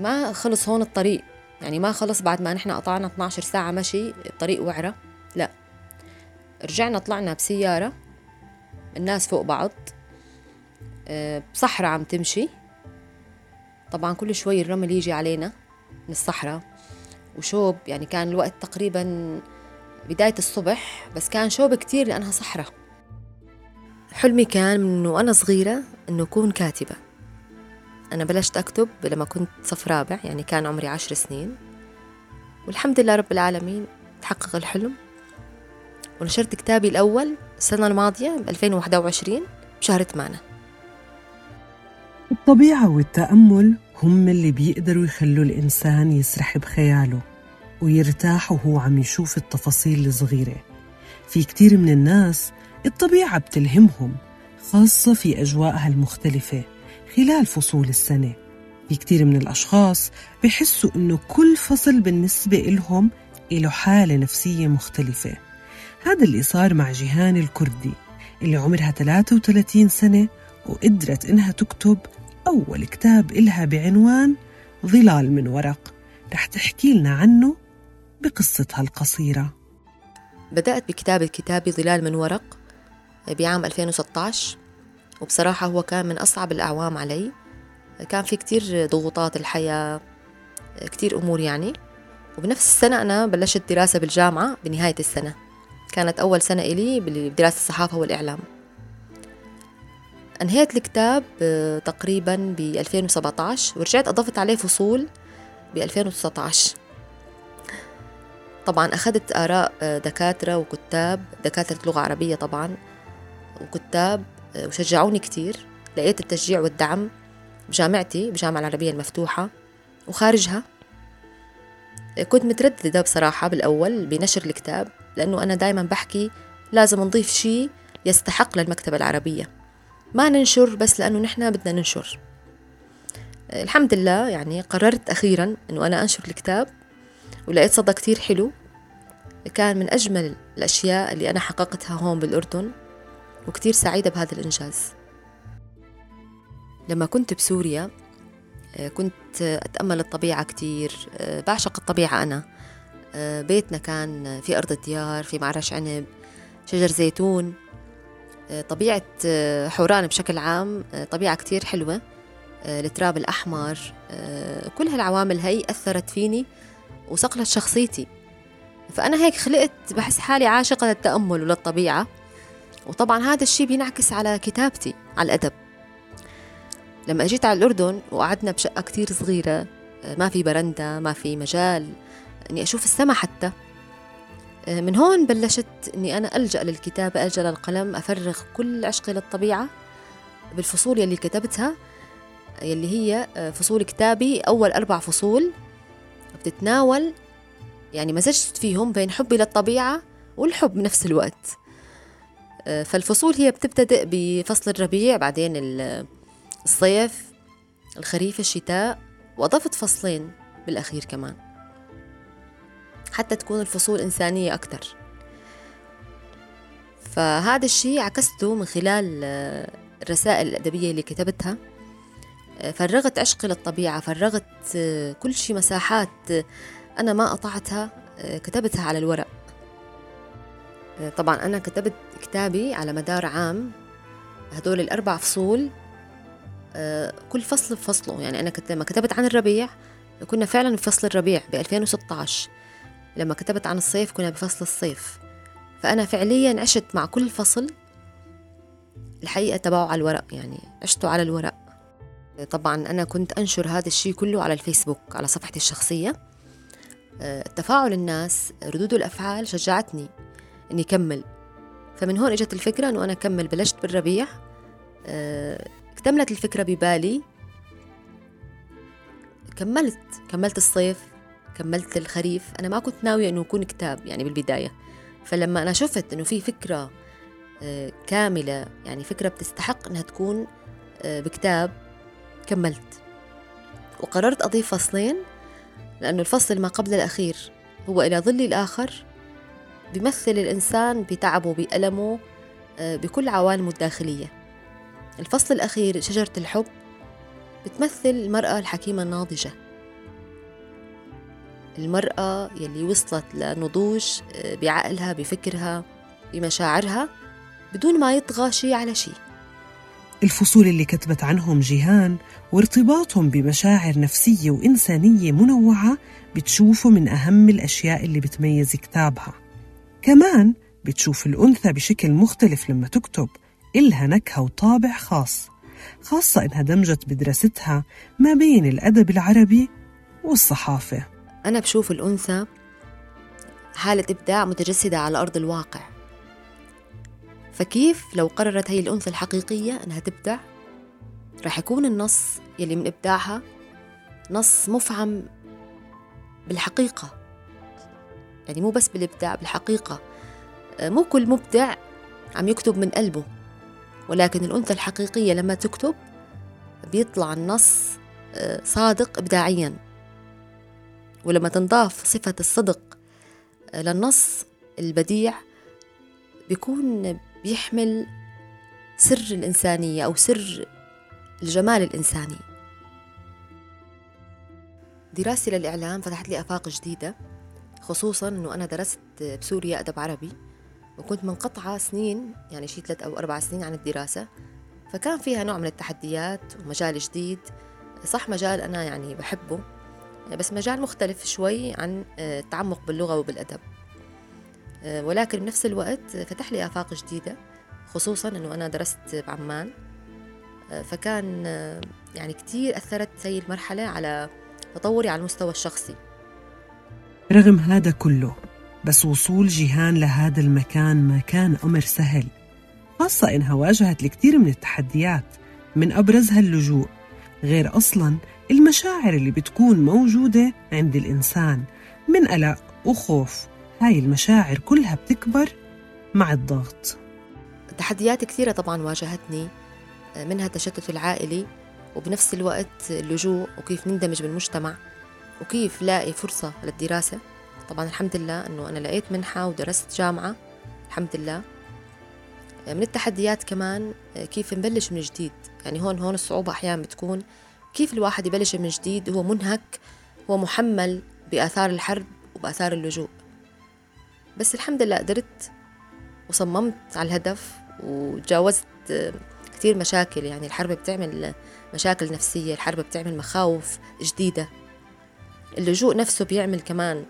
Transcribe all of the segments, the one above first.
ما خلص هون الطريق. يعني ما خلص بعد ما نحن قطعنا 12 ساعة مشي الطريق وعرة. لا. رجعنا طلعنا بسيارة الناس فوق بعض آه، بصحراء عم تمشي. طبعا كل شوي الرمل يجي علينا من الصحراء. وشوب يعني كان الوقت تقريبا بداية الصبح بس كان شوب كتير لأنها صحراء. حلمي كان من وأنا صغيرة إنه أكون كاتبة. أنا بلشت أكتب لما كنت صف رابع يعني كان عمري عشر سنين. والحمد لله رب العالمين تحقق الحلم. ونشرت كتابي الأول السنة الماضية ب 2021 بشهر 8 الطبيعة والتأمل هم اللي بيقدروا يخلوا الإنسان يسرح بخياله ويرتاح وهو عم يشوف التفاصيل الصغيرة. في كتير من الناس الطبيعة بتلهمهم خاصة في أجواءها المختلفة. خلال فصول السنة. في كتير من الأشخاص بحسوا إنه كل فصل بالنسبة إلهم له حالة نفسية مختلفة. هذا اللي صار مع جيهان الكردي اللي عمرها 33 سنة وقدرت إنها تكتب أول كتاب إلها بعنوان ظلال من ورق رح تحكي لنا عنه بقصتها القصيرة. بدأت بكتابة كتابي ظلال من ورق بعام 2016 وبصراحة هو كان من أصعب الأعوام علي. كان في كتير ضغوطات الحياة كتير أمور يعني. وبنفس السنة أنا بلشت دراسة بالجامعة بنهاية السنة. كانت أول سنة إلي بدراسة الصحافة والإعلام. أنهيت الكتاب تقريبا ب 2017 ورجعت أضفت عليه فصول ب 2019 طبعا أخذت آراء دكاترة وكتاب دكاترة لغة عربية طبعا وكتاب وشجعوني كتير. لقيت التشجيع والدعم بجامعتي بجامعة العربية المفتوحة وخارجها. كنت مترددة بصراحة بالأول بنشر الكتاب لأنه أنا دايما بحكي لازم نضيف شيء يستحق للمكتبة العربية. ما ننشر بس لأنه نحن بدنا ننشر. الحمد لله يعني قررت أخيرا أنه أنا أنشر الكتاب ولقيت صدى كتير حلو. كان من أجمل الأشياء اللي أنا حققتها هون بالأردن. وكتير سعيدة بهذا الإنجاز. لما كنت بسوريا كنت أتأمل الطبيعة كتير بعشق الطبيعة أنا. بيتنا كان في أرض الديار في معرش عنب شجر زيتون. طبيعة حوران بشكل عام طبيعة كتير حلوة. التراب الأحمر كل هالعوامل هي أثرت فيني وصقلت شخصيتي. فأنا هيك خلقت بحس حالي عاشقة للتأمل وللطبيعة. وطبعا هذا الشيء بينعكس على كتابتي على الأدب. لما أجيت على الأردن وقعدنا بشقة كتير صغيرة ما في برندة ما في مجال إني أشوف السما حتى. من هون بلشت إني أنا ألجأ للكتابة ألجأ للقلم أفرغ كل عشقي للطبيعة بالفصول يلي كتبتها يلي هي فصول كتابي أول أربع فصول. بتتناول يعني مزجت فيهم بين حبي للطبيعة والحب بنفس الوقت. فالفصول هي بتبتدئ بفصل الربيع بعدين الصيف الخريف الشتاء وأضفت فصلين بالأخير كمان حتى تكون الفصول إنسانية أكثر فهذا الشيء عكسته من خلال الرسائل الأدبية اللي كتبتها. فرغت عشقي للطبيعة فرغت كل شيء مساحات أنا ما قطعتها كتبتها على الورق. طبعا أنا كتبت كتابي على مدار عام هدول الأربع فصول كل فصل بفصله. يعني أنا لما كتبت عن الربيع كنا فعلا بفصل الربيع ب 2016 لما كتبت عن الصيف كنا بفصل الصيف. فأنا فعليا عشت مع كل فصل الحقيقة تبعه على الورق يعني عشته على الورق. طبعا أنا كنت أنشر هذا الشيء كله على الفيسبوك على صفحتي الشخصية. تفاعل الناس ردود الأفعال شجعتني. إني كمل. فمن هون إجت الفكرة إنه أنا أكمل بلشت بالربيع. اكتملت الفكرة ببالي. كملت كملت الصيف كملت الخريف. أنا ما كنت ناوية إنه يكون كتاب يعني بالبداية. فلما أنا شفت إنه في فكرة كاملة يعني فكرة بتستحق إنها تكون بكتاب كملت. وقررت أضيف فصلين لأنه الفصل ما قبل الأخير هو إلى ظل الآخر بيمثل الإنسان بتعبه بألمه بكل عوالمه الداخلية. الفصل الأخير شجرة الحب بتمثل المرأة الحكيمة الناضجة. المرأة يلي وصلت لنضوج آه، بعقلها بفكرها بمشاعرها بدون ما يطغى شيء على شيء الفصول اللي كتبت عنهم جيهان وارتباطهم بمشاعر نفسية وإنسانية منوعة بتشوفه من أهم الأشياء اللي بتميز كتابها. كمان بتشوف الأنثى بشكل مختلف لما تكتب إلها نكهة وطابع خاص خاصة إنها دمجت بدراستها ما بين الأدب العربي والصحافة. أنا بشوف الأنثى حالة إبداع متجسدة على أرض الواقع. فكيف لو قررت هي الأنثى الحقيقية أنها تبدع؟ رح يكون النص يلي من إبداعها نص مفعم بالحقيقة. يعني مو بس بالإبداع بالحقيقة. مو كل مبدع عم يكتب من قلبه. ولكن الأنثى الحقيقية لما تكتب بيطلع النص آه، صادق إبداعيا. ولما تنضاف صفة الصدق آه، للنص البديع بيكون بيحمل سر الإنسانية أو سر الجمال الإنساني. دراستي للإعلام فتحت لي آفاق جديدة. خصوصا أنه أنا درست بسوريا أدب عربي وكنت منقطعة سنين يعني شي ثلاث أو أربع سنين عن الدراسة. فكان فيها نوع من التحديات ومجال جديد. صح مجال أنا يعني بحبه بس مجال مختلف شوي عن التعمق باللغة وبالأدب. ولكن بنفس الوقت فتح لي آفاق جديدة خصوصا أنه أنا درست بعمان. فكان يعني كتير أثرت هي المرحلة على تطوري على المستوى الشخصي. رغم هذا كله بس وصول جيهان لهذا المكان ما كان أمر سهل خاصة إنها واجهت الكثير من التحديات من أبرزها اللجوء غير أصلاً المشاعر اللي بتكون موجودة عند الإنسان من قلق وخوف هاي المشاعر كلها بتكبر مع الضغط. تحديات كثيرة طبعا واجهتني منها التشتت العائلي وبنفس الوقت اللجوء وكيف نندمج بالمجتمع. وكيف لاقي فرصة للدراسة؟ طبعا الحمد لله أنه أنا لقيت منحة ودرست جامعة الحمد لله. من التحديات كمان كيف نبلش من جديد؟ يعني هون هون الصعوبة أحيانا بتكون كيف الواحد يبلش من جديد هو منهك هو محمل بآثار الحرب وبآثار اللجوء. بس الحمد لله قدرت وصممت على الهدف وتجاوزت كثير مشاكل. يعني الحرب بتعمل مشاكل نفسية الحرب بتعمل مخاوف جديدة. اللجوء نفسه بيعمل كمان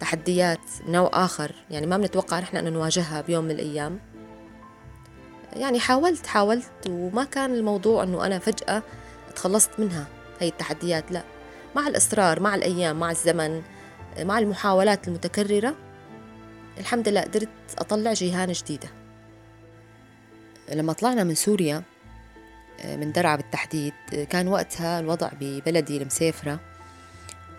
تحديات نوع آخر. يعني ما بنتوقع نحن أن نواجهها بيوم من الأيام. يعني حاولت حاولت وما كان الموضوع أنه أنا فجأة تخلصت منها هي التحديات. لا مع الإصرار مع الأيام مع الزمن مع المحاولات المتكررة الحمد لله قدرت أطلع جيهان جديدة. لما طلعنا من سوريا من درعا بالتحديد كان وقتها الوضع ببلدي المسافرة.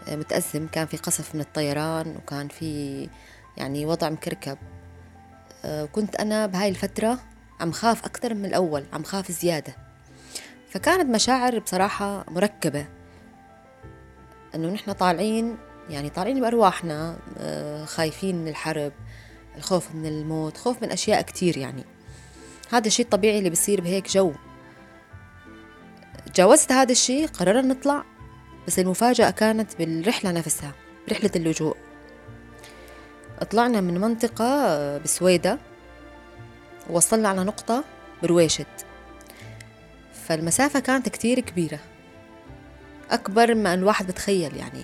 متأزم كان في قصف من الطيران وكان في يعني وضع مكركب. وكنت أنا بهاي الفترة عم خاف أكثر من الأول عم خاف زيادة. فكانت مشاعر بصراحة مركبة إنه نحن طالعين يعني طالعين بأرواحنا خايفين من الحرب الخوف من الموت خوف من أشياء كتير يعني. هذا الشيء الطبيعي اللي بيصير بهيك جو. تجاوزت هذا الشيء قررنا نطلع. بس المفاجأة كانت بالرحلة نفسها رحلة اللجوء. طلعنا من منطقة بسويدة ووصلنا على نقطة برويشد فالمسافة كانت كتير كبيرة أكبر ما الواحد بتخيل يعني.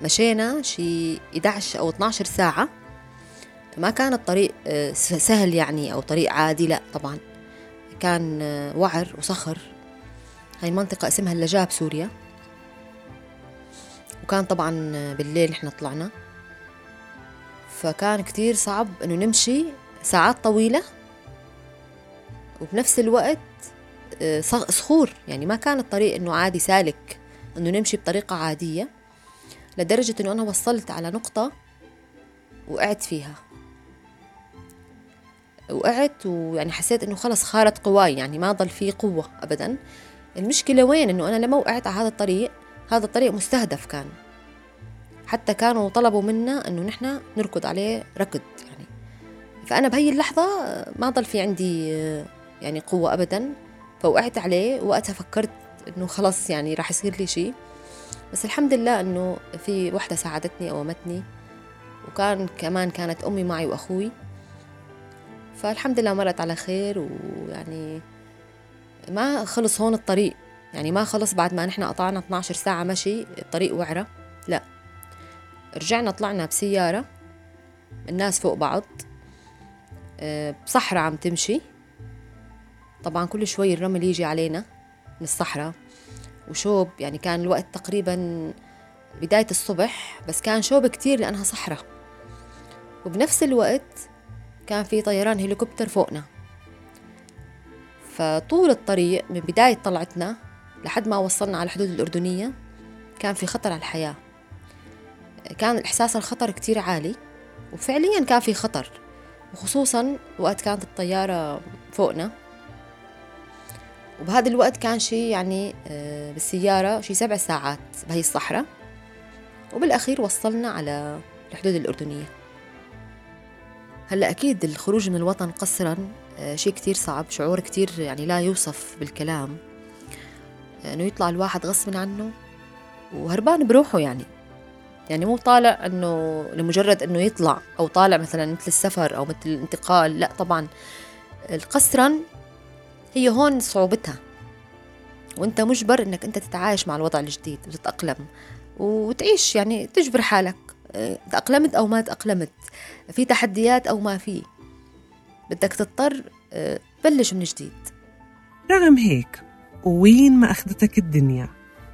مشينا شي 11 أو 12 ساعة. فما كان الطريق آه، سهل يعني أو طريق عادي لا طبعا. كان آه، وعر وصخر. هاي المنطقة اسمها اللجاب سوريا. وكان طبعا بالليل إحنا طلعنا. فكان كتير صعب إنه نمشي ساعات طويلة. وبنفس الوقت آه، صخور. يعني ما كان الطريق إنه عادي سالك إنه نمشي بطريقة عادية لدرجة إنه أنا وصلت على نقطة وقعت فيها. وقعت ويعني حسيت إنه خلص خارت قواي يعني ما ضل في قوة ابدا. المشكلة وين؟ إنه أنا لما وقعت على هذا الطريق هذا الطريق مستهدف كان. حتى كانوا طلبوا منا إنه نحن نركض عليه ركض يعني. فأنا بهي اللحظة ما ضل في عندي يعني قوة ابدا. فوقعت عليه وقتها فكرت إنه خلص يعني راح يصير لي شيء بس الحمد لله إنه في وحدة ساعدتني قومتني وكان كمان كانت أمي معي وأخوي. فالحمد لله مرت على خير ويعني ما خلص هون الطريق. يعني ما خلص بعد ما نحن قطعنا 12 ساعة مشي الطريق وعرة. لا. رجعنا طلعنا بسيارة الناس فوق بعض آه، بصحراء عم تمشي. طبعا كل شوي الرمل يجي علينا من الصحراء. وشوب يعني كان الوقت تقريبا بداية الصبح بس كان شوب كتير لأنها صحراء. وبنفس الوقت كان في طيران هليكوبتر فوقنا. فطول الطريق من بداية طلعتنا لحد ما وصلنا على الحدود الأردنية كان في خطر على الحياة. كان الإحساس الخطر كتير عالي وفعليا كان في خطر وخصوصا وقت كانت الطيارة فوقنا. وبهذا الوقت كان شي يعني آه، بالسيارة شي سبع ساعات بهي الصحراء وبالأخير وصلنا على الحدود الأردنية. هلأ أكيد الخروج من الوطن قسرا آه، شيء كتير صعب شعور كتير يعني لا يوصف بالكلام. آه، إنه يطلع الواحد غصب عنه. وهربان بروحه يعني. يعني مو طالع إنه لمجرد إنه يطلع أو طالع مثلا مثل السفر أو مثل الانتقال. لا طبعا. القسرا هي هون صعوبتها. وأنت مجبر إنك أنت تتعايش مع الوضع الجديد وتتأقلم. وتعيش يعني تجبر حالك. تأقلمت أو ما تأقلمت. في تحديات أو ما في. بدك تضطر تبلش من جديد. رغم هيك وين ما أخذتك الدنيا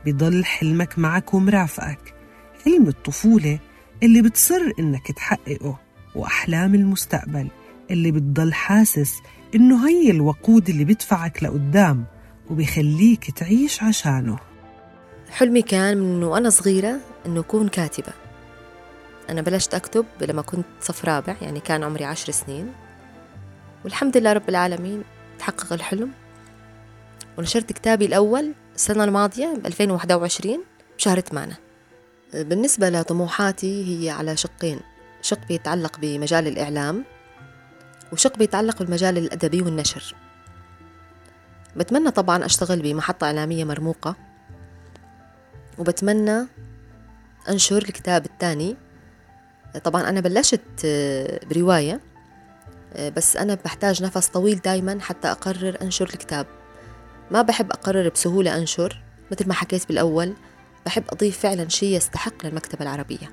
بضل حلمك معك ومرافقك. حلم الطفولة اللي بتصر إنك تحققه وأحلام المستقبل اللي بتضل حاسس إنه هي الوقود اللي بدفعك لقدام وبيخليك تعيش عشانه. حلمي كان من وأنا صغيرة إنه أكون كاتبة. أنا بلشت أكتب لما كنت صف رابع يعني كان عمري عشر سنين. والحمد لله رب العالمين تحقق الحلم. ونشرت كتابي الأول السنة الماضية ب 2021 بشهر 8 بالنسبة لطموحاتي هي على شقين شق بيتعلق بمجال الإعلام وشق بيتعلق بالمجال الأدبي والنشر. بتمنى طبعا أشتغل بمحطة إعلامية مرموقة وبتمنى أنشر الكتاب الثاني. طبعا أنا بلشت برواية بس أنا بحتاج نفس طويل دايما حتى أقرر أنشر الكتاب. ما بحب أقرر بسهولة أنشر مثل ما حكيت بالأول بحب أضيف فعلا شيء يستحق للمكتبة العربية.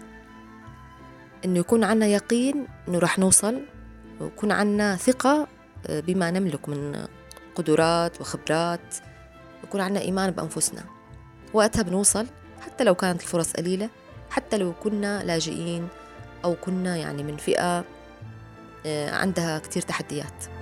إنه يكون عنا يقين إنه رح نوصل ويكون عنا ثقة آه، بما نملك من قدرات وخبرات يكون عنا إيمان بأنفسنا. وقتها بنوصل حتى لو كانت الفرص قليلة حتى لو كنا لاجئين أو كنا يعني من فئة آه، عندها كتير تحديات.